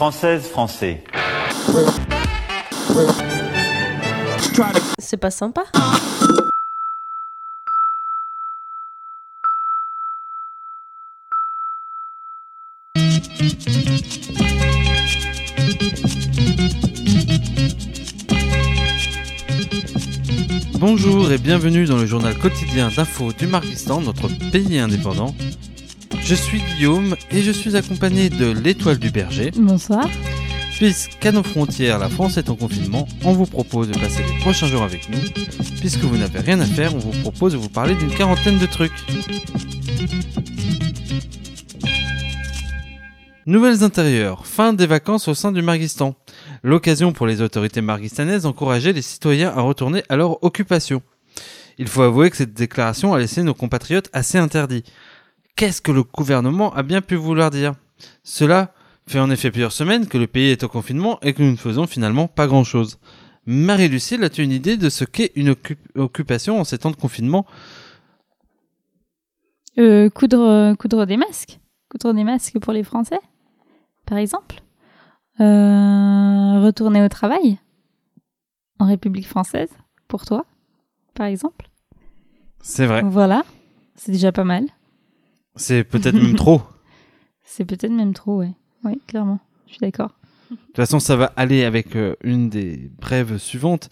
Française, français. C'est pas sympa. Bonjour et bienvenue dans le journal quotidien d'info du Marquistan, notre pays indépendant. Je suis Guillaume et je suis accompagné de l'étoile du berger. Bonsoir. Puisqu'à nos frontières, la France est en confinement, on vous propose de passer les prochains jours avec nous. Puisque vous n'avez rien à faire, on vous propose de vous parler d'une quarantaine de trucs. Nouvelles intérieures, fin des vacances au sein du Marguistan. L'occasion pour les autorités marguistanaises d'encourager les citoyens à retourner à leur occupation. Il faut avouer que cette déclaration a laissé nos compatriotes assez interdits. Qu'est-ce que le gouvernement a bien pu vouloir dire? Cela fait en effet plusieurs semaines que le pays est au confinement et que nous ne faisons finalement pas grand-chose. Marie-Lucille, as-tu une idée de ce qu'est une occup- occupation en ces temps de confinement? Euh, coudre, coudre des masques. Coudre des masques pour les Français, par exemple. Euh, retourner au travail en République française, pour toi, par exemple. C'est vrai, Voilà, c'est déjà pas mal. C'est peut-être même trop. C'est peut-être même trop, ouais. Oui, clairement, je suis d'accord. De toute façon, ça va aller avec euh, une des brèves suivantes.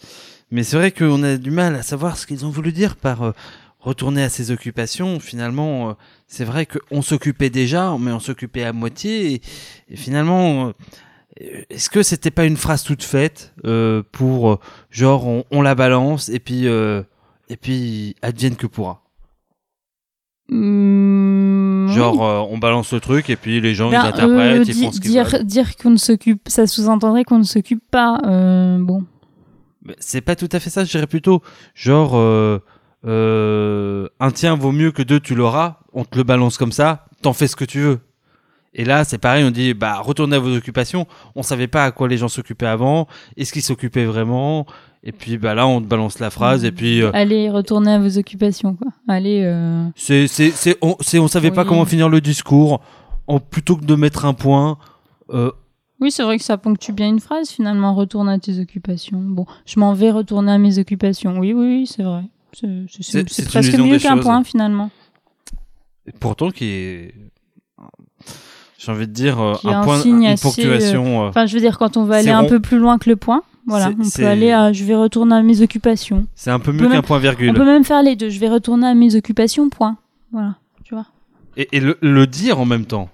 Mais c'est vrai qu'on a du mal à savoir ce qu'ils ont voulu dire par euh, retourner à ses occupations. Finalement, euh, c'est vrai qu'on s'occupait déjà, mais on s'occupait à moitié. Et, et finalement, est-ce que c'était pas une phrase toute faite pour genre on, on la balance et puis et puis advienne que pourra? Mmh, Genre oui. euh, on balance le truc et puis les gens Ben, ils interprètent, euh, ils font ce qu'ils dire, veulent. dire qu'on ne s'occupe, ça sous-entendrait qu'on ne s'occupe pas. euh, bon, C'est pas tout à fait ça, je dirais plutôt genre un tien vaut mieux que deux tu l'auras, on te le balance comme ça, t'en fais ce que tu veux. Et là, c'est pareil, on dit bah retournez à vos occupations. On savait pas à quoi les gens s'occupaient avant, est-ce qu'ils s'occupaient vraiment Et puis bah là, on te balance la phrase et puis euh, allez, retournez à vos occupations, quoi. Allez, euh, c'est c'est c'est on c'est on savait pas comment finir le discours. En plutôt que de mettre un point, euh, Oui, c'est vrai que ça ponctue bien une phrase finalement. Retourne à tes occupations. Bon, je m'en vais retourner à mes occupations. Oui, oui, oui, c'est vrai. C'est- presque mieux qu'un point finalement. et pourtant qui est j'ai envie de dire euh, un un point signe une assez, ponctuation euh, Enfin, je veux dire, quand on va aller un peu plus loin que le point, voilà, on peut aller à je vais retourner à mes occupations. c'est un peu mieux qu'un point virgule. On peut même faire les deux. Je vais retourner à mes occupations, point. Voilà, tu vois. et, et le, le dire en même temps.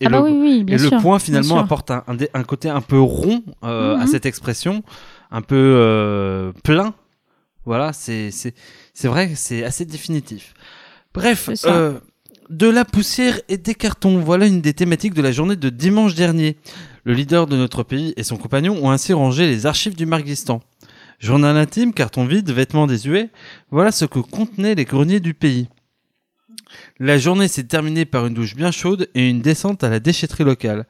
Et ah le, bah oui, oui, bien et sûr. le point bien finalement sûr. apporte un, un, dé- un côté un peu rond euh, à Mhm. cette expression, un peu euh, plein. Voilà, c'est c'est c'est vrai, que c'est assez définitif. Bref, euh, de la poussière et des cartons, voilà une des thématiques de la journée de dimanche dernier. Le leader de notre pays et son compagnon ont ainsi rangé les archives du Marguistan. Journal intime, carton vide, vêtements désuets, voilà ce que contenaient les greniers du pays. La journée s'est terminée par une douche bien chaude et une descente à la déchetterie locale.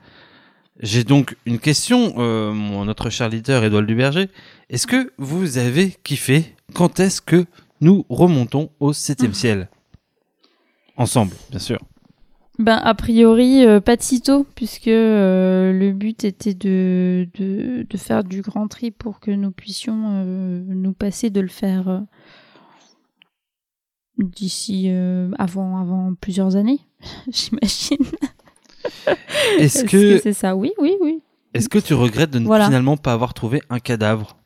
J'ai donc une question, euh, mon notre cher leader Edouard Duberger. Est-ce que vous avez kiffé? Quand est-ce que nous remontons au septième ciel? Ensemble, bien sûr. Ben, a priori, euh, pas de sitôt, puisque euh, le but était de, de, de faire du grand tri pour que nous puissions euh, nous passer de le faire d'ici avant, avant plusieurs années, j'imagine. Est-ce que, c'est ça? Oui, oui, oui. est-ce que tu regrettes de ne Voilà. finalement pas avoir trouvé un cadavre?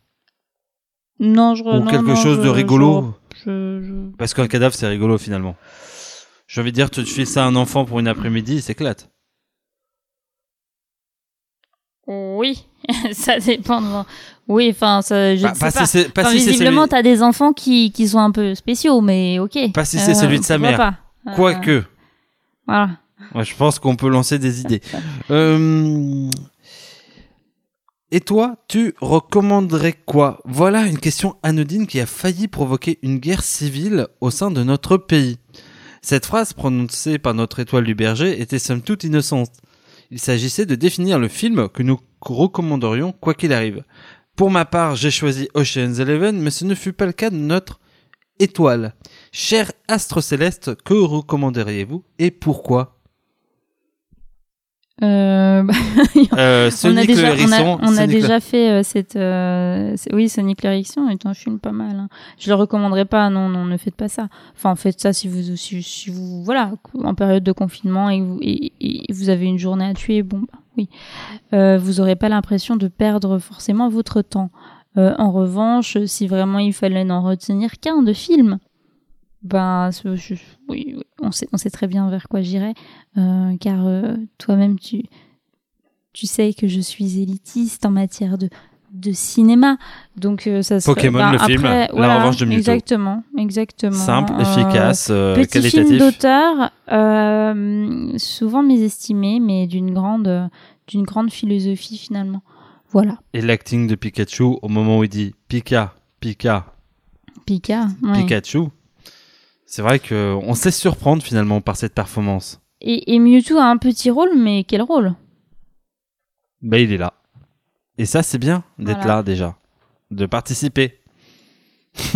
Non, je ou non, quelque non, chose je- de rigolo je- je- Parce qu'un cadavre c'est rigolo finalement. J'ai envie de dire, tu te files ça à un enfant pour une après-midi, il s'éclate. Oui, ça dépend. de- Oui, enfin, je ne sais pas pas. si c'est pas Enfin, si visiblement, celui- t'as des enfants qui, qui sont un peu spéciaux, mais ok. Euh, Pas si c'est celui de sa mère. pas. Euh, Quoique. Voilà. Ouais, je pense qu'on peut lancer des idées. Euh, Et toi, tu recommanderais quoi? Voilà une question anodine qui a failli provoquer une guerre civile au sein de notre pays. Cette phrase prononcée par notre étoile du berger était somme toute innocente. Il s'agissait de définir le film que nous recommanderions quoi qu'il arrive. Pour ma part, j'ai choisi Ocean's Eleven, mais ce ne fut pas le cas de notre étoile. Cher astre céleste, que recommanderiez-vous et pourquoi? Euh, Euh, bah, Euh, on a déjà, on a, on déjà fait euh, cette. euh, oui, Sonic l'Ériction est un film pas mal. hein. Je le recommanderais pas. Non, non, ne faites pas ça. Enfin, faites ça si vous, si, si vous, voilà, en période de confinement et vous, et, et vous avez une journée à tuer. Bon, bah, oui, euh, vous aurez pas l'impression de perdre forcément votre temps. Euh, en revanche, si vraiment il fallait n'en retenir qu'un de film, ben, je- oui, on sait, on sait très bien vers quoi j'irai, euh, car euh, toi-même tu tu sais que je suis élitiste en matière de, de cinéma. Donc, euh, ça serait, Pokémon, ben, le film, après, La voilà, revanche de Mewtwo. Exactement, exactement. Simple, efficace, Petit film qualitatif. d'auteur, euh, souvent mésestimé, mais d'une grande, d'une grande philosophie finalement. Voilà, Et l'acting de Pikachu au moment où il dit Pika, Pika, Pika. ouais. Pikachu. C'est vrai que on sait se surprendre finalement par cette performance. Et, et Mewtwo a un petit rôle, mais quel rôle? Bah il est là. Et ça c'est bien d'être Voilà. là déjà, de participer.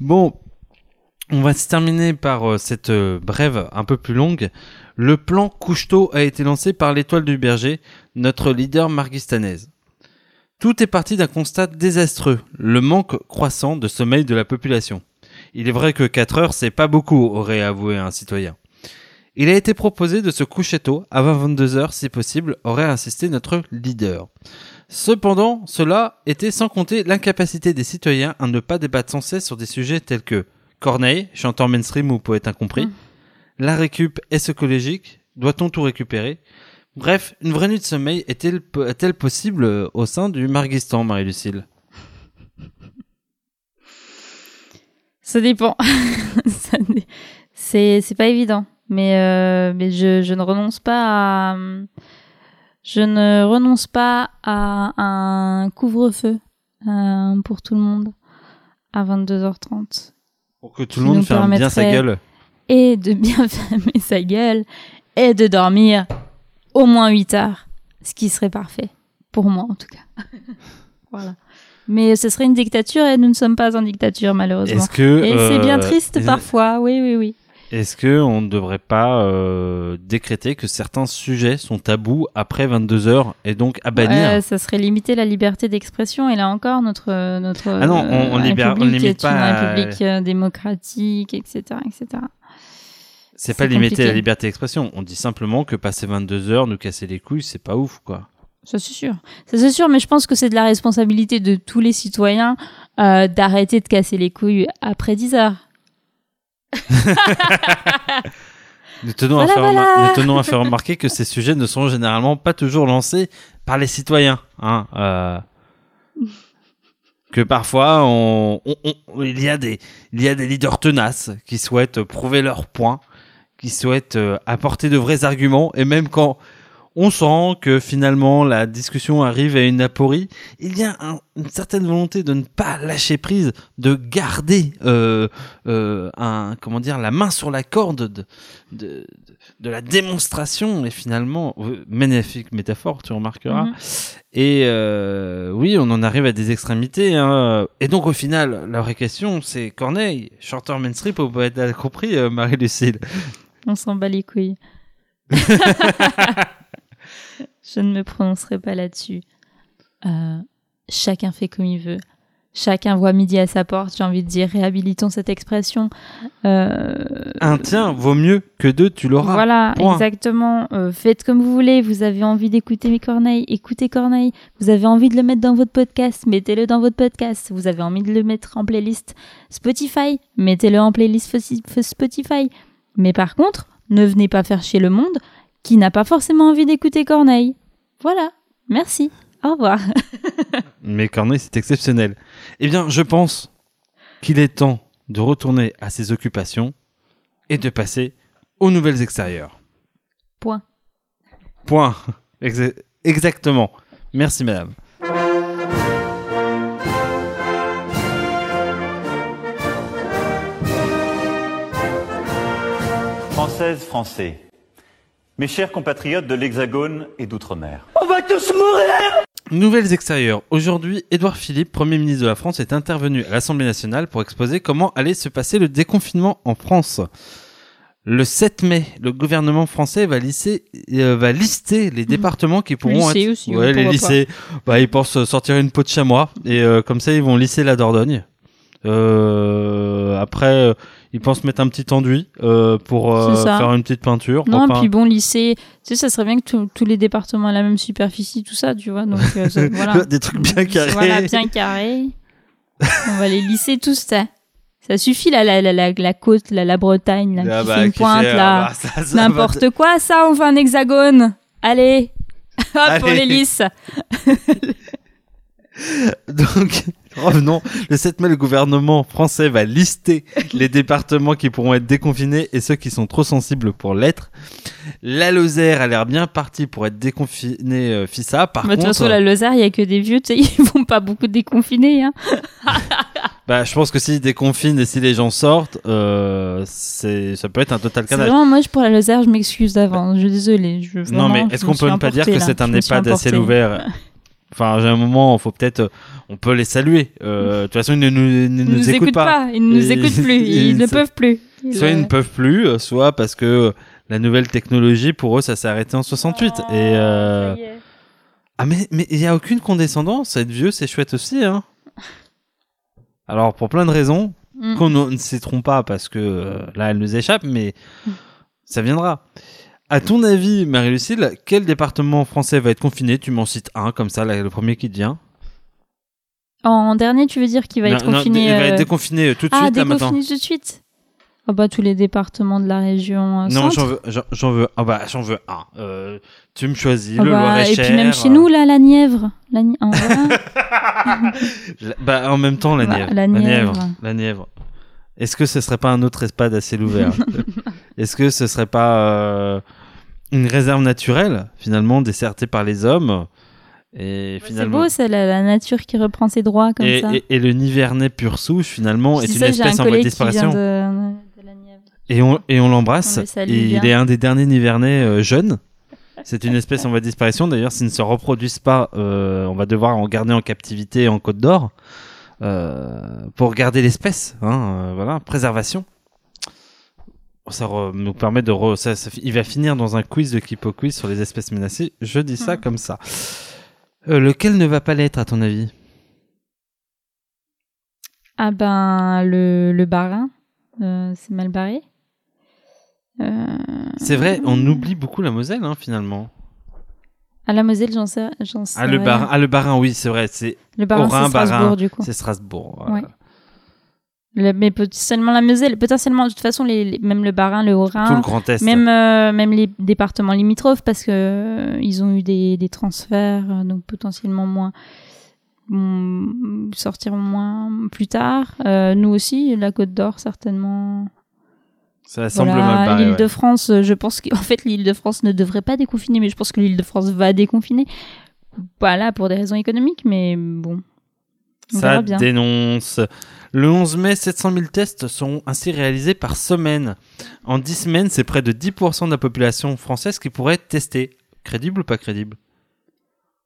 bon, on va se terminer par euh, cette euh, brève un peu plus longue. Le plan Couchetot a été lancé par l'étoile du berger, notre leader marguistanaise. Tout est parti d'un constat désastreux, le manque croissant de sommeil de la population. Il est vrai que 4 heures, c'est pas beaucoup, aurait avoué un citoyen. Il a été proposé de se coucher tôt, avant 22 heures si possible, aurait insisté notre leader. Cependant, cela était sans compter l'incapacité des citoyens à ne pas débattre sans cesse sur des sujets tels que Corneille, chanteur mainstream ou poète incompris, Mm. la récup est-ce écologique, doit-on tout récupérer? Bref, une vraie nuit de sommeil est-elle est-elle possible euh, au sein du Marguistan, Marie-Lucille Ça dépend. C'est c'est pas évident, mais euh, mais je je ne renonce pas à je ne renonce pas à un couvre-feu euh, pour tout le monde à 22h30 Pour que tout le monde ferme bien sa gueule. et de bien fermer sa gueule et de dormir au moins 8 heures, ce qui serait parfait pour moi en tout cas. voilà. Mais ce serait une dictature et nous ne sommes pas en dictature malheureusement. Est-ce que Et c'est bien euh, triste parfois, oui, oui, oui. Est-ce que on ne devrait pas euh, décréter que certains sujets sont tabous après 22 heures et donc à bannir Ouais, ça serait limiter la liberté d'expression. Et là encore, notre, notre Ah non, on- on euh, libère- on limite une pas à- république démocratique, etc., etc. C'est pas limiter la liberté d'expression. On dit simplement que passer 22 heures, nous casser les couilles, c'est pas ouf, quoi. Ça c'est sûr. Ça c'est sûr, mais je pense que c'est de la responsabilité de tous les citoyens euh, d'arrêter de casser les couilles après 10 heures. Nous tenons, à faire voilà. remar- nous tenons à faire remarquer que ces sujets ne sont généralement pas toujours lancés par les citoyens. Hein, euh, que parfois, on, on- on- il, y a des, il y a des leaders tenaces qui souhaitent prouver leur point, qui souhaitent euh, apporter de vrais arguments, et même quand on sent que finalement la discussion arrive à une aporie, il y a un- une certaine volonté de ne pas lâcher prise, de garder euh, euh, un, comment dire, la main sur la corde de, de, de la démonstration et finalement euh, magnifique métaphore tu remarqueras Mhm. et oui on en arrive à des extrémités hein. et donc au final la vraie question c'est Corneille chanteur mainstream ou poète a compris Marie-Lucille On s'en bat les couilles. Je ne me prononcerai pas là-dessus. Euh, chacun fait comme il veut. Chacun voit midi à sa porte, j'ai envie de dire. Réhabilitons cette expression. Euh, un tien vaut mieux que deux tu l'auras Voilà, Point. exactement. Euh, faites comme vous voulez. Vous avez envie d'écouter mes Corneilles, écoutez Corneille. Vous avez envie de le mettre dans votre podcast, mettez-le dans votre podcast. Vous avez envie de le mettre en playlist Spotify, mettez-le en playlist Spotify. Mais par contre, ne venez pas faire chier le monde qui n'a pas forcément envie d'écouter Corneille. Voilà. Merci. Au revoir. mais Corneille c'est exceptionnel eh bien je pense qu'il est temps de retourner à ses occupations et de passer aux nouvelles extérieures Point. Point. Exa- exactement. Merci, madame. Françaises, Français, mes chers compatriotes de l'Hexagone et d'Outre-mer. Nouvelles extérieures. Aujourd'hui, Édouard Philippe, Premier ministre de la France, est intervenu à l'Assemblée nationale pour exposer comment allait se passer le déconfinement en France. Le 7 mai, le gouvernement français va, lisser, euh, va lister les départements qui pourront Lycée être. aussi, ouais, les lycées. Bah, ils pensent sortir une peau de chamois et euh, comme ça ils vont lisser la Dordogne. Euh, après, euh, ils pensent mettre un petit enduit euh, pour faire une petite peinture. Non, puis bon, lycée, tu sais, ça serait bien que tous- tous les départements aient la même superficie, tout ça, tu vois. Donc, ça- voilà. des trucs bien carrés. Voilà, bien carrés. On va les lisser tous, ça. Ça suffit, là, la, la, la, la côte, la, la Bretagne, là, Ah qui bah, fait une qui pointe, fait, là. ah bah, N'importe quoi, ça, on fait un hexagone. Allez. Hop, on les lisse. Donc, revenons. Le 7 mai, le gouvernement français va lister les départements qui pourront être déconfinés et ceux qui sont trop sensibles pour l'être. La Lozère a l'air bien partie pour être déconfinée euh, FISA. Par Bah, De toute contre, façon, la Lozère, il y a que des vieux, tu sais, ils vont pas beaucoup déconfiner, hein. bah, je pense que s'ils déconfinent et si les gens sortent, euh, c'est, ça peut être un total canal. vraiment moche pour la Lozère, je m'excuse d'avance. Je suis désolée. Je, Non, vraiment, mais je est-ce qu'on peut ne pas dire que c'est un EHPAD à ciel ouvert? Enfin, j'ai un moment, faut peut-être, euh, on peut les saluer. Euh, de toute façon, ils ne nous, ne Ils nous, nous écoutent écoutent pas. pas. Ils nous Et- écoutent plus. Ils ne peuvent plus. Soit ils euh, ne peuvent plus, euh, soit parce que la nouvelle technologie, pour eux, ça s'est arrêté en 68. Oh, et euh, ça y est. Ah, mais mais il n'y a aucune condescendance. Être vieux, c'est chouette aussi. Hein. Alors, pour plein de raisons, Mm. qu'on ne citeront pas parce que euh, là, elle nous échappe, mais Mm. ça viendra. À ton avis, Marie-Lucille, quel département français va être confiné? Tu m'en cites un, comme ça, là, le premier qui te vient. En dernier, tu veux dire qu'il va être non, confiné il va euh, être déconfiné euh, tout de Ah, suite, là, maintenant. déconfiné tout de suite Ah bah tous les départements de la région euh, Non, j'en veux, j'en- j'en veux, ah bah, j'en veux un. Euh, tu me choisis, Ah le bah, Loir-et-Cher. et puis même chez euh, nous, là, la Nièvre. La Ni- Bah, en même temps, la Bah, Nièvre. la La Nièvre. Nièvre. La Nièvre. Est-ce que ce serait pas un autre EHPAD à ciel ouvert? Est-ce que ce serait pas euh, une réserve naturelle, finalement, dessertée par les hommes et c'est finalement beau, c'est la, la nature qui reprend ses droits comme et, ça. et- et le Nivernais pur souche, finalement, Je est une ça, espèce un en voie de disparition. de. Et on, et on l'embrasse. Le il est un des derniers Nivernais euh, jeunes. C'est une espèce en voie de disparition. D'ailleurs, s'ils ne se reproduisent pas, euh, on va devoir en garder en captivité en Côte d'Or euh, pour garder l'espèce. Hein, voilà, préservation. Ça re- nous permet de. re- ça- ça- il va finir dans un quiz de Kipo Quiz sur les espèces menacées. Je dis ça Mhm. comme ça. Euh, lequel ne va pas l'être, à ton avis? Ah ben, le, le barin, euh, c'est mal barré. Euh, C'est vrai, on oublie beaucoup la Moselle, hein, finalement. À la Moselle, j'en sais, j'en sais Ah, le. Barin, ah, le Barin, oui, c'est vrai. C'est Le barin, c'est Strasbourg, du coup. c'est Strasbourg. Ouais. Le- mais potentiellement la Moselle, potentiellement, de toute façon, les, les- même le Barin, le Tout le Haut-Rhin, Grand Est. même, euh, même les départements limitrophes, parce que euh, ils ont eu des, des transferts, euh, donc potentiellement moins mm, sortir moins plus tard. Nous aussi, la Côte d'Or, certainement. Ça semble Voilà, mal barré. L'île ouais. de France, euh, je pense qu'en fait l'île de France ne devrait pas déconfiner, mais je pense que l'île de France va déconfiner. Voilà, pour des raisons économiques, mais bon. On Ça bien. dénonce. Le 11 mai, 700 000 tests seront ainsi réalisés par semaine. En 10 semaines, c'est près de 10% de la population française qui pourrait être testée. Crédible ou pas crédible?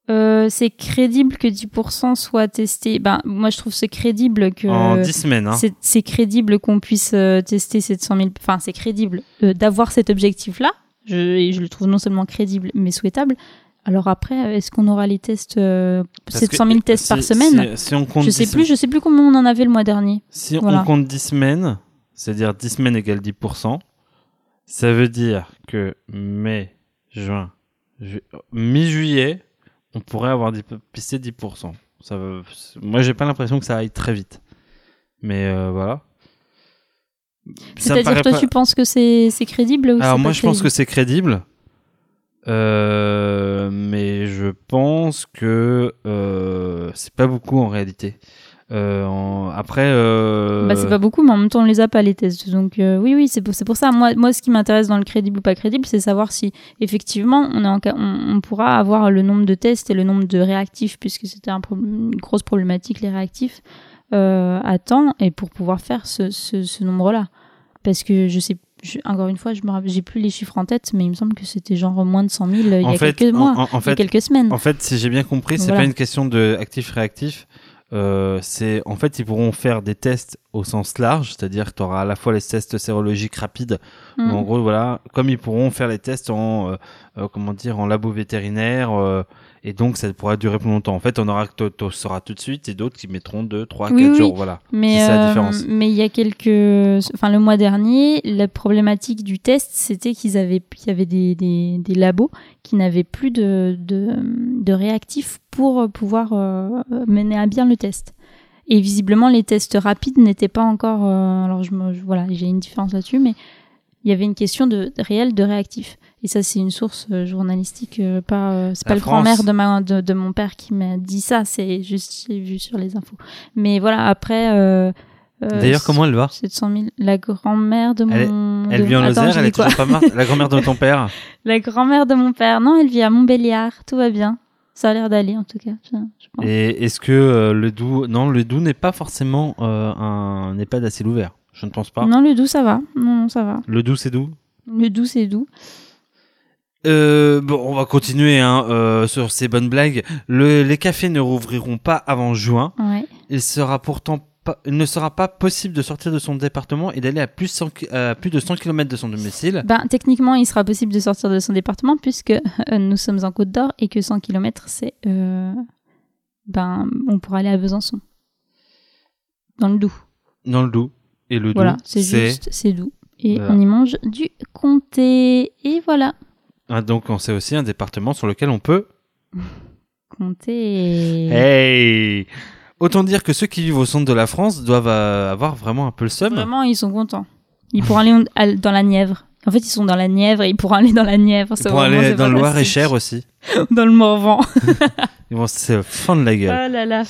Euh, c'est crédible que 10% soient testés. Ben, moi, je trouve c'est crédible que. En 10 semaines, hein. c'est- crédible qu'on puisse euh, tester 700 000. Enfin, c'est crédible euh, d'avoir cet objectif-là. Je, et je le trouve non seulement crédible, mais souhaitable. Alors après, euh, est-ce qu'on aura les tests, euh, Parce 700 que 000 tests si- par semaine? Si, si on compte Je sais 10 plus, je sais plus comment on en avait le mois dernier. Si Voilà. on compte 10 semaines, c'est-à-dire 10 semaines égale 10%, ça veut dire que mai, juin, ju- mi-juillet, on pourrait avoir pisté 10%. Ça veut- Moi, j'ai pas l'impression que ça aille très vite. Mais euh, voilà. C'est-à-dire, toi, pas- tu penses que c'est crédible ou Alors moi, je pense que c'est crédible. Euh, pense que euh, c'est pas beaucoup en réalité. Euh, Après, euh, Bah, c'est pas beaucoup, mais en même temps, on les a pas, les tests. Donc, euh, oui, oui, c'est pour, pour ça. Moi, moi, ce qui m'intéresse dans le crédible ou pas crédible, c'est savoir si, effectivement, on, ca- on, on pourra avoir le nombre de tests et le nombre de réactifs, puisque c'était un une grosse problématique, les réactifs, à temps, et pour pouvoir faire ce, ce, ce nombre-là. Parce que je sais, je- encore une fois, je me j'ai plus les chiffres en tête, mais il me semble que c'était genre moins de 100 000 il y a fait, quelques mois, en- en il y a quelques semaines. En fait, si j'ai bien compris, c'est Voilà. pas une question de actif-réactif. Euh, c'est en fait, ils pourront faire des tests au sens large, c'est-à-dire que tu auras à la fois les tests sérologiques rapides, Mm. mais en gros voilà, comme ils pourront faire les tests en euh, euh, comment dire en labo vétérinaire euh, et donc ça pourra durer plus longtemps. En fait, on aura que tu sauras tout de suite et d'autres qui mettront 2 3 4 Oui, oui. jours, voilà. Mais, C'est ça la euh, différence. mais il y a quelques, enfin le mois dernier, la problématique du test, c'était qu'ils avaient, il y avait des, des, des labos qui n'avaient plus de, de, de réactifs pour pouvoir euh, mener à bien le test. Et visiblement, les tests rapides n'étaient pas encore. euh, alors je me, je- voilà, j'ai une différence là-dessus, mais il y avait une question de réelle de réactifs. Et ça, c'est une source euh, journalistique, euh, pas, euh, c'est pas le grand-mère de ma, de, de mon père qui m'a dit ça. C'est juste j'ai vu sur les infos. Mais voilà, après. Euh, euh, D'ailleurs, comment elle va? 700 000. La grand-mère de Elle mon. Elle de- vit en Attends, Lozère, elle est toujours pas morte? La grand-mère de ton père? La grand-mère de mon père. Non, elle vit à Montbéliard. Tout va bien. Ça a l'air d'aller, en tout cas. Je, je pense. Et est-ce que le Doubs non, le Doubs n'est pas forcément euh, un EHPAD assez ouvert? Je ne pense pas. Non, le doux, ça va. Non, non, ça va. Le Doubs c'est doux. Le doux, c'est doux. Euh, bon, on va continuer hein, euh, sur ces bonnes blagues. Le- les cafés ne rouvriront pas avant juin. Ouais. Il sera pourtant pas, il ne sera pas possible de sortir de son département et d'aller à plus, 100 ki- à plus de 100 km de son domicile. Ben, techniquement, il sera possible de sortir de son département puisque euh, nous sommes en Côte d'Or et que 100 km, c'est. ben, on pourra aller à Besançon. Dans le doux. Dans le Doubs. Et le Voilà, Doubs, c'est juste, c'est doux. Et Voilà. on y mange du comté. Et voilà. Ah, donc on sait aussi un département sur lequel on peut. Comté. Hey Autant dire que ceux qui vivent au centre de la France doivent euh, avoir vraiment un peu le seum. Vraiment, ils sont contents. Ils pourront aller dans la Nièvre. En fait, ils sont dans la Nièvre et ils pourront aller dans la Nièvre. C'est Pour vraiment- aller c'est dans le Loir et fantastique. Cher aussi. Dans le Morvan. Ils vont se fendre la gueule. Oh là là.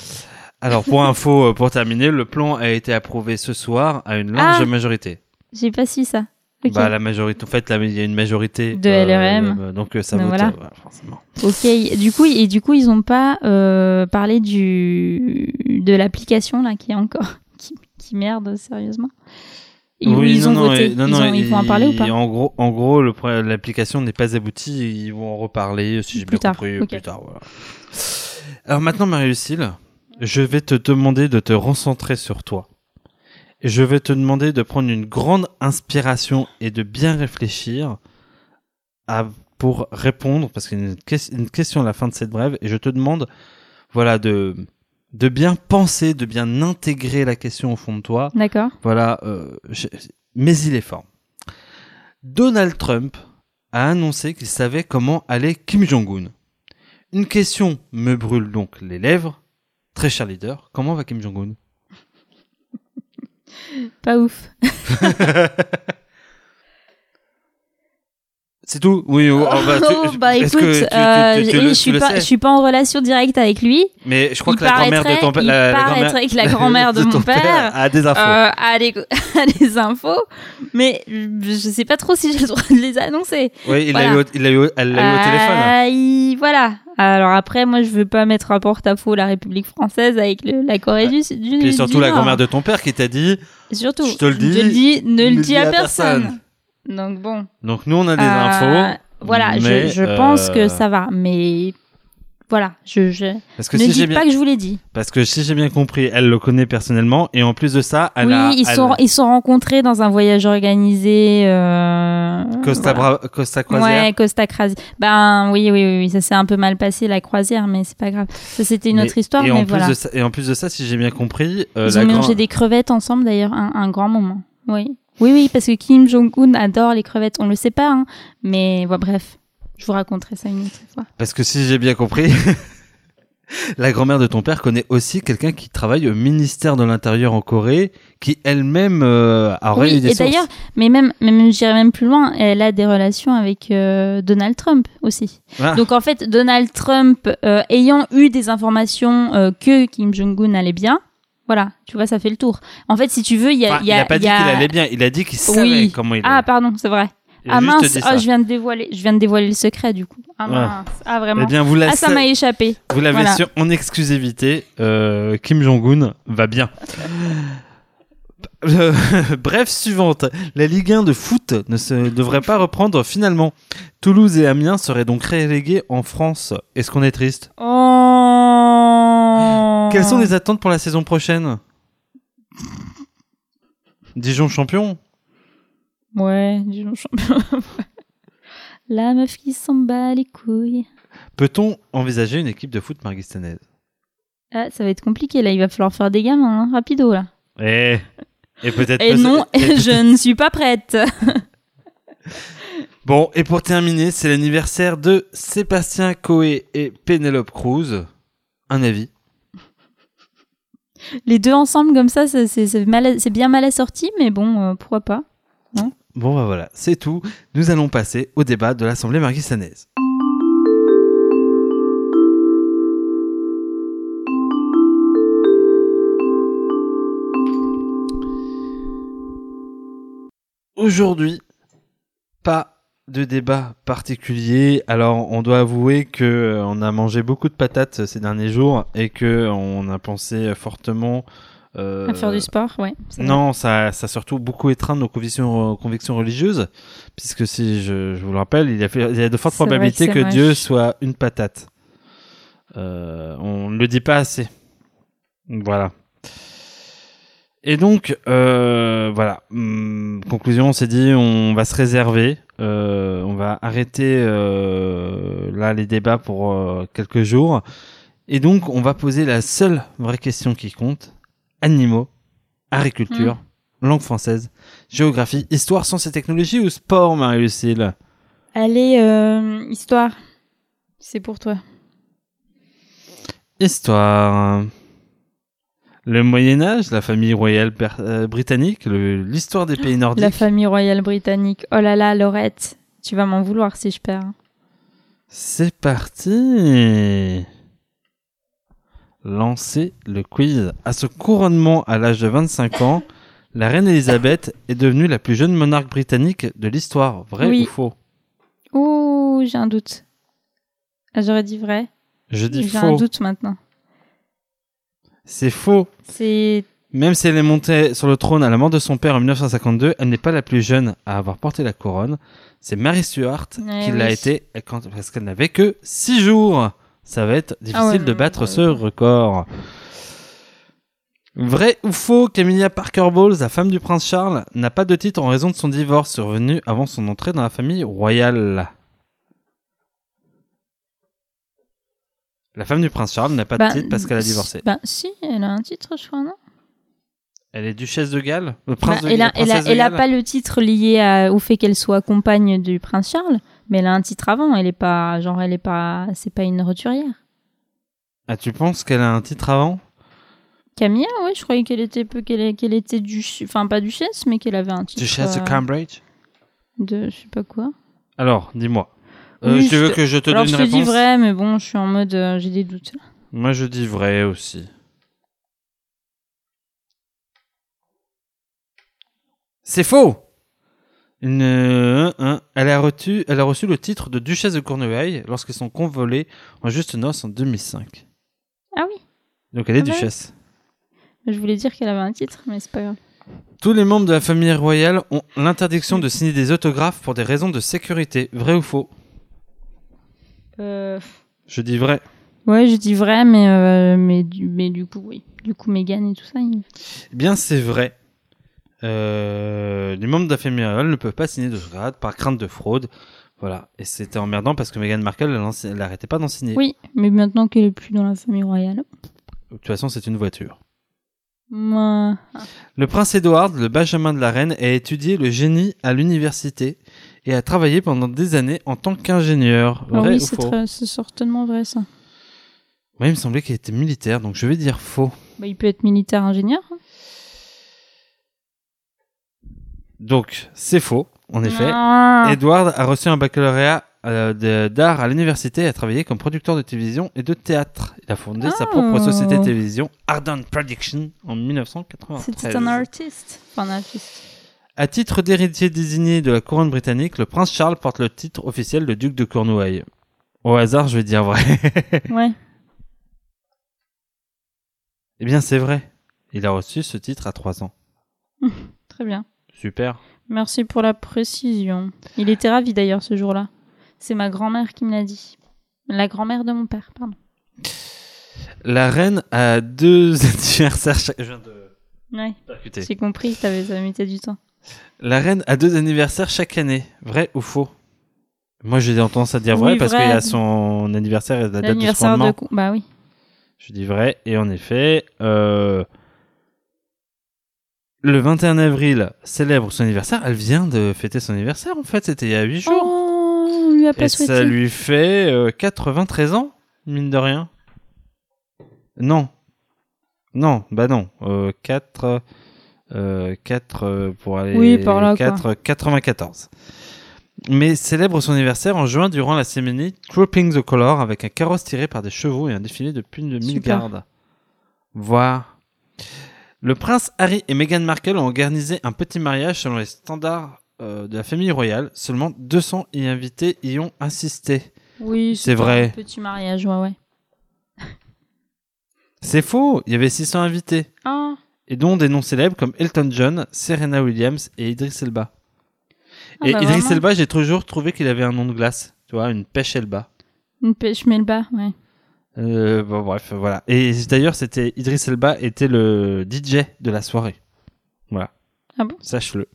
Alors pour info, euh, pour terminer, le plan a été approuvé ce soir à une large Ah majorité. J'ai pas su ça. Bah la majorité, en fait, là, il y a une majorité De LRM. euh, donc euh, ça Ben vote voilà. euh, forcément. Ok. Du coup, et du coup, ils ont pas euh, parlé du de l'application là qui est encore qui, qui merde sérieusement. Où Oui, ils non, ont non, voté. non, ils, ont- ils vont en parler ou pas En gros, en gros, l'application n'est pas aboutie. Ils vont en reparler si j'ai bien tard, compris plus tard. Voilà. Alors maintenant, Marie-Lucille, je vais te demander de te recentrer sur toi. Je vais te demander de prendre une grande inspiration et de bien réfléchir à, pour répondre, parce qu'il y a une, ques- une question à la fin de cette brève, et je te demande, voilà, de, de bien penser, de bien intégrer la question au fond de toi. D'accord. Voilà, euh, je- mais il est fort. Donald Trump a annoncé qu'il savait comment allait Kim Jong-un. Une question me brûle donc les lèvres. Très cher leader, comment va Kim Jong-un? Pas ouf. C'est tout? Oui, oh, bah, tu- Oh, bah écoute, euh, je suis pas, je suis pas en relation directe avec lui. Mais je crois il que la grand-mère de ton père, la, paraîtrait que la grand-mère de ton mon père, a des infos. Euh, a, des, a des infos, mais je sais pas trop si j'ai le droit de les annoncer. oui, il voilà. eu, il eu, elle l'a eu au téléphone. Euh, il- voilà. Alors après, moi, je veux pas mettre à porte-à-faux la République française avec le- la Corée du, du Puis surtout du la grand-mère de ton père qui t'a dit. Surtout, Je te le dis, ne le dis, ne le dis à personne. Donc bon. Donc nous on a des Euh, infos. Voilà, je, je pense euh, que ça va, mais voilà, je, je... Parce que ne si j'ai dites bien, pas que je vous l'ai dit. parce que si j'ai bien compris, elle le connaît personnellement et en plus de ça, elle oui, a. ils elle- sont ils sont rencontrés dans un voyage organisé. Euh... Costa, voilà. Bra- Costa Croisière. Ouais, Costa Croisière. Ben oui, oui, oui, oui, ça s'est un peu mal passé la croisière, mais c'est pas grave. Ça c'était une Mais- autre histoire, et mais en plus de ça, et en plus de ça, si j'ai bien compris, euh, Ils la ont mangé des crevettes ensemble d'ailleurs, un, un grand moment. Oui, oui, oui, parce que Kim Jong-un adore les crevettes. On le sait pas, hein, mais bon, bref, je vous raconterai ça une autre fois. parce que si j'ai bien compris, la grand-mère de ton père connaît aussi quelqu'un qui travaille au ministère de l'Intérieur en Corée, qui elle-même euh, aurait Oui, eu des et d'ailleurs, mais même, même j'irai même plus loin, elle a des relations avec euh, Donald Trump aussi. Ah. Donc en fait, Donald Trump euh, ayant eu des informations euh, que Kim Jong-un allait bien, voilà, tu vois, ça fait le tour. En fait, si tu veux, il y a, Enfin, il y a, il a pas dit y a- qu'il allait bien, il a dit qu'il savait Oui. comment il Ah allait. pardon, c'est vrai. Ah mince, oh, je viens de dévoiler, je viens de dévoiler le secret du coup. Ah Ouais. mince, ah vraiment. Eh bien, vous ah ça m'a échappé. Vous l'avez Voilà. sur en exclusivité. euh, Kim Jong-un va bien. Euh, Bref, suivante. La Ligue 1 de foot ne se devrait pas reprendre finalement. Toulouse et Amiens seraient donc relégués en France. Est-ce qu'on est triste? Oh. Quelles sont les attentes pour la saison prochaine? Dijon champion? Ouais, Dijon champion. La meuf qui s'en bat les couilles. Peut-on envisager une équipe de foot marguistanaise Ah, ça va être compliqué là, il va falloir faire des gamins, hein, rapido là. Eh Et peut-être Et non, je ne suis pas prête. Bon, et pour terminer, c'est l'anniversaire de Sébastien Coé et Pénélope Cruz. Un avis? Les deux ensemble comme ça, c'est bien mal assorti, mais bon, euh, pourquoi pas. Bon, bah voilà, c'est tout. Nous allons passer au débat de l'Assemblée marguistanaise. Aujourd'hui, pas de débat particulier. Alors, on doit avouer que euh, on a mangé beaucoup de patates ces derniers jours et que on a pensé fortement euh, À faire du sport, ouais. non, ça, ça a surtout beaucoup étreint nos convictions, convictions religieuses, puisque si je, je vous le rappelle, il y a, fait- il y a de fortes probabilités que. Dieu soit une patate. Euh, on ne le dit pas assez. Voilà. Et donc, euh, voilà. Hum, conclusion, on s'est dit, on va se réserver. euh, on va arrêter euh, là les débats pour euh, quelques jours. Et donc, on va poser la seule vraie question qui compte animaux, agriculture, langue française, géographie, histoire, sciences et technologies ou sport, Marie-Lucille Allez, euh, histoire. C'est pour toi. Histoire. Le Moyen-Âge, la famille royale euh, britannique, l'histoire des pays nordiques. La famille royale britannique. Oh là là, Laurette. Tu vas m'en vouloir si je perds. C'est parti Lancez le quiz. À ce couronnement à l'âge de 25 ans, la reine Elisabeth est devenue la plus jeune monarque britannique de l'histoire. Vrai Oui. ou faux? Ouh, j'ai un doute. Ah, J'aurais dit vrai. Je dis J'ai un faux. doute maintenant. C'est faux. C'est Même si elle est montée sur le trône à la mort de son père en 1952, elle n'est pas la plus jeune à avoir porté la couronne. C'est Mary Stuart Eh qui l'a oui. été quand- parce qu'elle n'avait que 6 jours. Ça va être difficile Ah ouais, de battre ouais, ce record. Vrai ou faux qu'Emilia Parker Bowles, la femme du prince Charles, n'a pas de titre en raison de son divorce survenu avant son entrée dans la famille royale La femme du prince Charles n'a pas Bah, de titre parce qu'elle a divorcé. Bah si, elle a un titre, je crois, non Elle est duchesse de Galles Le Bah, prince de Elle a, la elle a, princesse de elle a Galles pas le titre lié à- au fait qu'elle soit compagne du prince Charles, mais elle a un titre avant. Elle est pas, genre, elle est pas, c'est pas une roturière. Ah, tu penses qu'elle a un titre avant? Camilla, oui, je croyais qu'elle était peu, qu'elle, était du, enfin pas duchesse, mais qu'elle avait un titre. Duchesse de euh, Cambridge? de, je sais pas quoi. Alors, dis-moi. Euh, Oui, tu je veux que je te Alors donne je une te dis réponse? vrai, mais bon, je suis en mode, euh, j'ai des doutes. Moi, je dis vrai aussi. C'est faux Une, un- elle, a reçu, elle a reçu le titre de duchesse de Cornouailles lorsqu'ils sont convolés en juste noces en 2005. Ah oui. Donc elle est Ah bah duchesse. Je voulais dire qu'elle avait un titre, mais c'est pas grave. Tous les membres de la famille royale ont l'interdiction de signer des autographes pour des raisons de sécurité. Vrai ou faux? Euh, Je dis vrai. Ouais, je dis vrai, mais euh, mais du mais du coup, oui. Du coup, Meghan et tout ça. il- Eh bien, c'est vrai. Euh, les membres de la famille royale ne peuvent pas signer de grade par crainte de fraude. Voilà. Et c'était emmerdant parce que Meghan Markle, elle n'arrêtait pas d'en signer. Oui, mais maintenant qu'elle est plus dans la famille royale. De toute façon, c'est une voiture. Moi, Le prince Edward, le benjamin de la reine, a étudié le génie à l'université et a travaillé pendant des années en tant qu'ingénieur. Ah Vrai oui, ou c'est très- certainement vrai ça. Moi, il me semblait qu'il était militaire, donc je vais dire faux. Bah, il peut être militaire ingénieur. hein. Donc, c'est faux, en effet. Ah. Edward a reçu un baccalauréat euh, d'art à l'université et a travaillé comme producteur de télévision et de théâtre. Il a fondé sa propre Oh. société de télévision, Ardent Production, en 1993. C'était un artiste. Enfin, un artiste. À titre d'héritier désigné de la couronne britannique, le prince Charles porte le titre officiel de duc de Cornouailles. Au hasard, je vais dire vrai. Ouais. eh bien, c'est vrai. Il a reçu ce titre à 3 ans. Très bien. Super. Merci pour la précision. Il était ravi d'ailleurs ce jour-là. C'est ma grand-mère qui me l'a dit. La grand-mère de mon père, pardon. La reine a deux anniversaires chaque... Je viens de... Ouais, percuté. j'ai compris, t'avais ça mettait du temps. La reine a deux anniversaires chaque année. Vrai ou faux? Moi, j'ai tendance à dire vrai Oui, parce vrai. qu'il y a son anniversaire et la date de son de... Bah oui. Je dis vrai. Et en effet, euh, le 21 avril célèbre son anniversaire. Elle vient de fêter son anniversaire, en fait. C'était il y a 8 jours. Oh, on lui a pas et souhaité. ça lui fait euh, 93 ans, mine de rien. Non. Non, bah non. Euh, 4... Euh, 4 euh, pour aller... Oui, par là, quoi. 4, 94. Mais célèbre son anniversaire en juin durant la cérémonie Trooping the Color avec un carrosse tiré par des chevaux et un défilé de plus de 1000 Super. gardes. Voir. Le prince Harry et Meghan Markle ont organisé un petit mariage selon les standards euh, de la famille royale. Seulement 200 y invités y ont assisté. Oui, C'est vrai. un Petit mariage, ouais, ouais. C'est faux, il y avait 600 invités. Ah, Et dont des noms célèbres comme Elton John, Serena Williams et Idris Elba. Ah et bah Idris. Elba, j'ai toujours trouvé qu'il avait un nom de glace. Tu vois, une pêche Elba. une pêche melba, ouais. Euh, bon, bref, voilà. Et d'ailleurs, c'était Idris Elba était le DJ de la soirée. Voilà. Ah bon? Sache-le.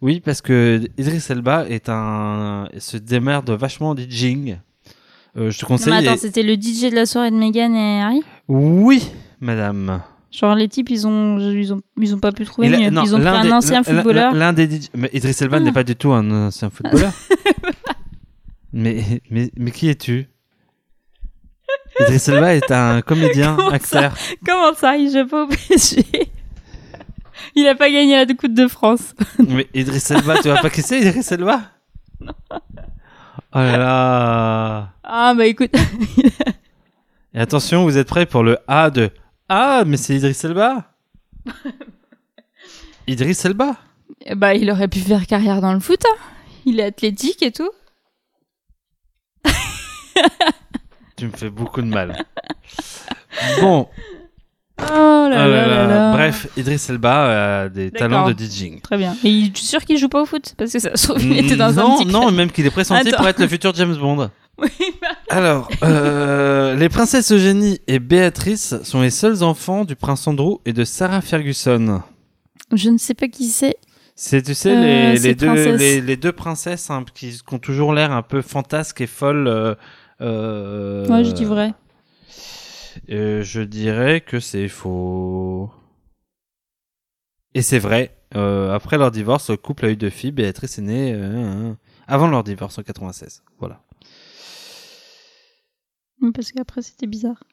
Oui, parce que Idris Elba est un se démerde vachement en DJing. Euh, je te Non, mais conseille. attends, et- c'était le DJ de la soirée de Meghan et Harry? Oui, madame. Genre les types, ils ont, ils ont, ils ont pas pu trouver mieux. non, ils ont pris un ancien l'un- footballeur. L'un des DJ mais Idris Elba Ah. n'est pas du tout un ancien footballeur. mais, mais, mais qui es-tu? Idris Elba est un comédien, Comment ça acteur. Comment ça, il joue pas au PSG Il a pas gagné la Coupe de France. Mais Idris Elba, tu vois pas qui c'est Idris Elba Oh là là Ah bah écoute, Et attention, vous êtes prêts pour le A de Ah, mais c'est Idris Elba Idris Elba bah il aurait pu faire carrière dans le foot. hein. Il est athlétique et tout. Tu me fais beaucoup de mal. Bon, Oh là oh là là là là. là. bref, Idris Elba a des talents de DJing. Très bien. Et tu es sûr qu'il joue pas au foot? Parce que ça se trouve, il était dans non, un petit non, club. même qu'il est pressenti Attends. pour être le futur James Bond. Oui, bah, Alors, euh, les princesses Eugénie et Béatrice sont les seuls enfants du prince Andrew et de Sarah Ferguson. je ne sais pas qui c'est. C'est, tu sais, Euh, les, les, deux, princesses. les, les deux princesses hein, qui, qui ont toujours l'air un peu fantasques et folles. Euh, euh, Moi, je dis vrai. euh, je dirais que c'est faux. Et c'est vrai. Euh, après leur divorce, le couple a eu deux filles. Béatrice est née euh, avant leur divorce en 96. Voilà. Parce qu'après, c'était bizarre.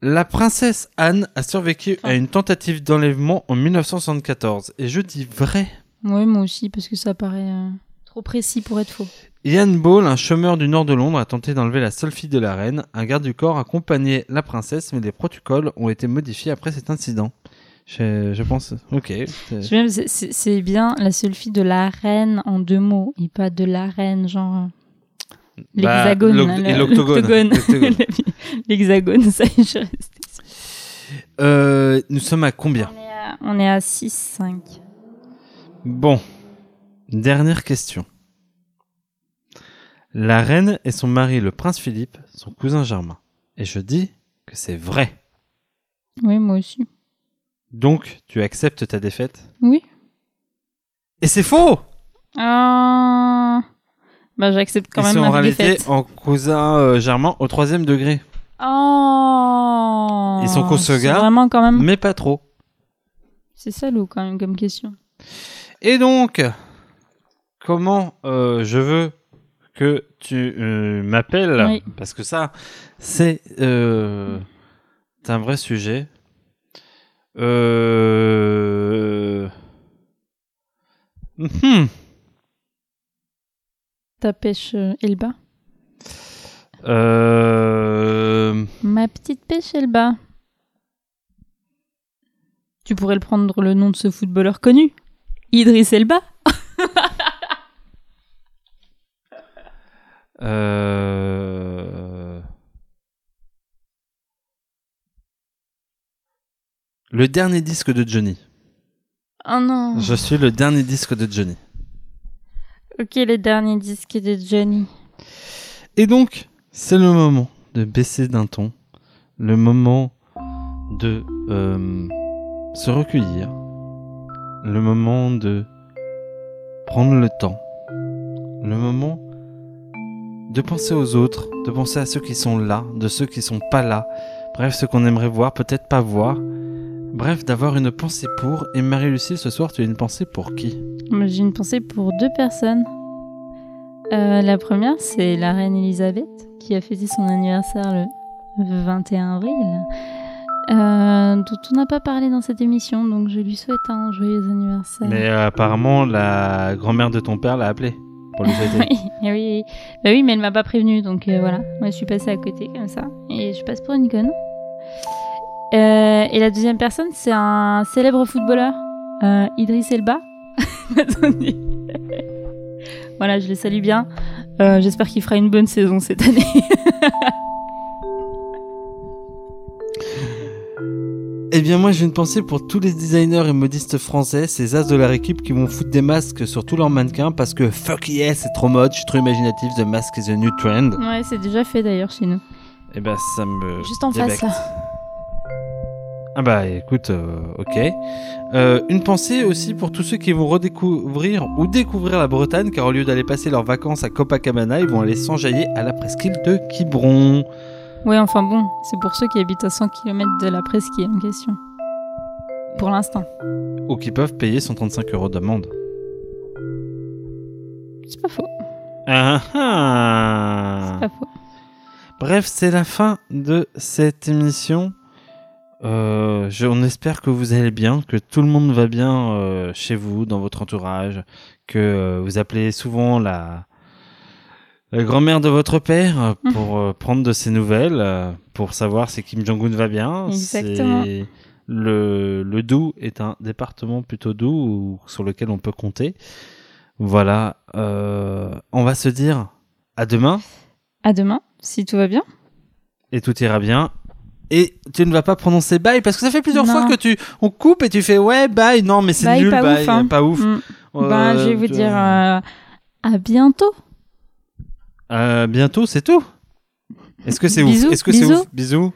La princesse Anne a survécu à une tentative d'enlèvement en 1974. Et je dis vrai. Oui, moi aussi, parce que ça paraît trop précis pour être faux. Ian Ball, un chômeur du nord de Londres, a tenté d'enlever la seule fille de la reine. Un garde du corps accompagnait la princesse, mais les protocoles ont été modifiés après cet incident. Je, je pense. Ok. c'est- bien la seule fille de la reine en deux mots, et pas de la reine, genre Bah, l'hexagone. le- l'octogone. L'hexagone, ça y est, je suis restée. Euh, nous sommes à combien? On est à, à 6-5. Bon. Dernière question. La reine et son mari, le prince Philippe, sont cousins germains. Et je dis que c'est vrai. Oui, moi aussi. Donc, tu acceptes ta défaite? Oui. Et c'est faux Ah. Bah, j'accepte quand Ils même sont en ma réalité défaite. en cousin euh, germain au troisième degré. Oh. Ils sont C'est Kosoga. Vraiment quand même. Mais pas trop. C'est salaud quand même comme question. Et donc, comment euh, je veux que tu euh, m'appelles Oui. Parce que ça, c'est euh, un vrai sujet. Euh... hmm. Ta pêche Elba. Ma petite pêche Elba. Tu pourrais le prendre le nom de ce footballeur connu. Idriss Elba. Euh... Le dernier disque de Johnny. Oh non. Je suis le dernier disque de Johnny. Ok, le dernier disque de Johnny. Et donc, c'est le moment de baisser d'un ton, le moment de euh, se recueillir le moment de prendre le temps, le moment de penser aux autres, de penser à ceux qui sont là, de ceux qui sont pas là, bref, ceux qu'on aimerait voir, peut-être pas voir, bref, d'avoir une pensée pour. Et Marie-Lucille, ce soir, tu as une pensée pour qui? J'ai une pensée pour deux personnes. Euh, la première, c'est la reine Elisabeth, qui a fêté son anniversaire le 21 avril, euh, dont on n'a pas parlé dans cette émission, donc je lui souhaite un joyeux anniversaire. Mais euh, apparemment, la grand-mère de ton père l'a appelé pour lui oui, eh oui, bah oui, mais elle m'a pas prévenu, donc euh, voilà. Moi, je suis passée à côté comme ça, et je passe pour une conne. Euh, et la deuxième personne, c'est un célèbre footballeur, euh, Idriss Elba. Attendez. voilà, je le salue bien. Euh, J'espère qu'il fera une bonne saison cette année. Eh bien moi j'ai une pensée pour tous les designers et modistes français, ces as de leur équipe qui vont foutre des masques sur tous leurs mannequins parce que fuck yeah c'est trop mode, je suis trop imaginatif, the mask is a new trend. ouais, c'est déjà fait d'ailleurs chez nous. Eh ben ça me... Juste en débecte. face, là. Ah bah écoute, euh, ok. Euh, une pensée aussi pour tous ceux qui vont redécouvrir ou découvrir la Bretagne car au lieu d'aller passer leurs vacances à Copacabana, ils vont aller s'enjailler à la presqu'île de Quiberon. Ouais, enfin bon, c'est pour ceux qui habitent à 100 km de la presqu'île en question. Pour l'instant. Ou qui peuvent payer 135 euros d'amende. C'est pas faux. Ah ah C'est pas faux. Bref, c'est la fin de cette émission. Euh, je- on espère que vous allez bien, que tout le monde va bien euh, chez vous, dans votre entourage, que euh, vous appelez souvent la, la grand-mère de votre père euh, pour euh, prendre de ses nouvelles, euh, pour savoir si Kim Jong-un va bien. Exactement. Le, le Doubs est un département plutôt doux ou- sur lequel on peut compter. Voilà, euh, on va se dire à demain À demain, si tout va bien. et tout ira bien. Et tu ne vas pas prononcer bye parce que ça fait plusieurs Non. fois que tu on coupe et tu fais ouais bye non mais c'est nul pas bye ouf, hein. pas ouf. Mm. Ben, je vais vous dire à bientôt. Euh, bientôt c'est tout. Est-ce que c'est ouf Bisous, Est-ce que c'est bisous. ouf Bisous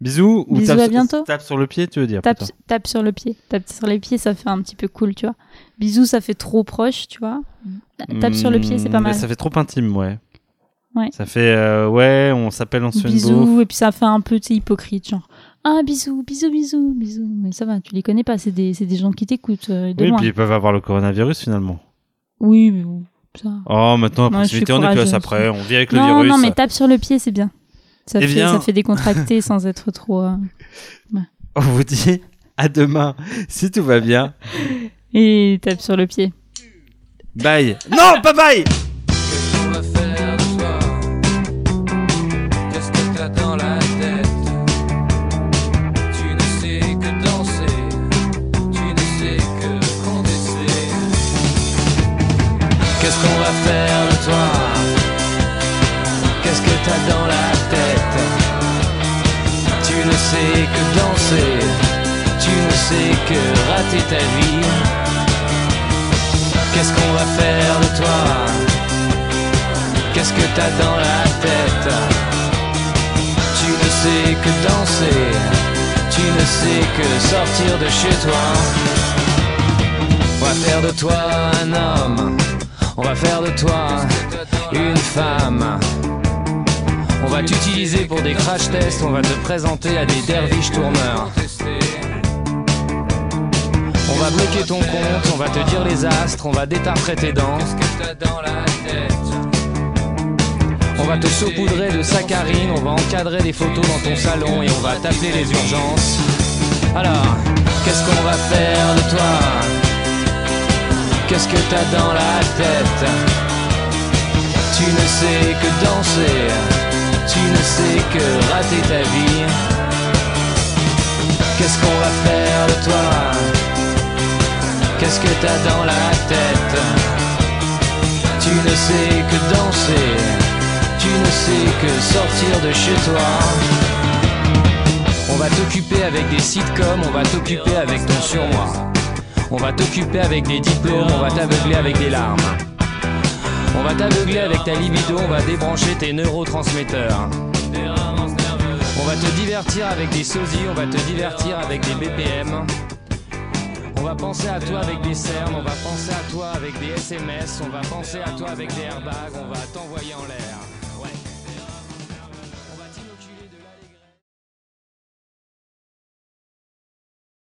bisous ou Bisous, tape, à bientôt. tape sur le pied tu veux dire Tape, tape sur le pied. Tape sur les pieds, ça fait un petit peu cool, tu vois. Bisous, ça fait trop proche, tu vois. Tape sur le pied, c'est pas Hmm, mal. Ça fait trop intime ouais. Ouais. Ça fait euh, ouais on s'appelle on se. Bisous, et puis ça fait un peu hypocrite, genre. Ah, bisous, bisous, bisous, bisous. Mais ça va, tu les connais pas, c'est des, des gens qui t'écoutent euh, de Oui loin. puis ils peuvent avoir le coronavirus finalement. Oui, mais bon, ça. Oh maintenant suis proximité on est plus après on vit avec le Non, virus. non, mais tape sur le pied, c'est bien. Ça, Eh fait, bien- ça fait décontracter sans être trop. euh, On vous dit à demain si tout va bien. Et tape sur le pied. Bye. Non, pas bye. Sais que danser, tu ne sais que rater ta vie. Qu'est-ce qu'on va faire de toi? Qu'est-ce que t'as dans la tête? Tu ne sais que danser, tu ne sais que sortir de chez toi. On va faire de toi un homme, on va faire de toi une femme. On va t'utiliser pour des crash tests, on va te présenter à des derviches tourneurs. On va bloquer ton compte, on va te dire les astres, on va détartrer tes dents. On va te saupoudrer de saccharine, on va encadrer les photos dans ton salon et on va t'appeler les urgences. Alors, qu'est-ce qu'on va faire de toi? Qu'est-ce que t'as dans la tête? Tu ne sais que danser, tu ne sais que rater ta vie. Qu'est-ce qu'on va faire de toi? Qu'est-ce que t'as dans la tête? Tu ne sais que danser, tu ne sais que sortir de chez toi. On va t'occuper avec des sitcoms, on va t'occuper avec ton surmoi. On va t'occuper avec des diplômes, on va t'aveugler avec des larmes. On va t'aveugler avec ta libido, on va débrancher tes neurotransmetteurs. On va te divertir avec des sosies, on va te divertir avec des BPM. On va penser à toi avec des cernes, on va penser à toi avec des SMS, on va penser à toi avec des airbags, on va t'envoyer en l'air.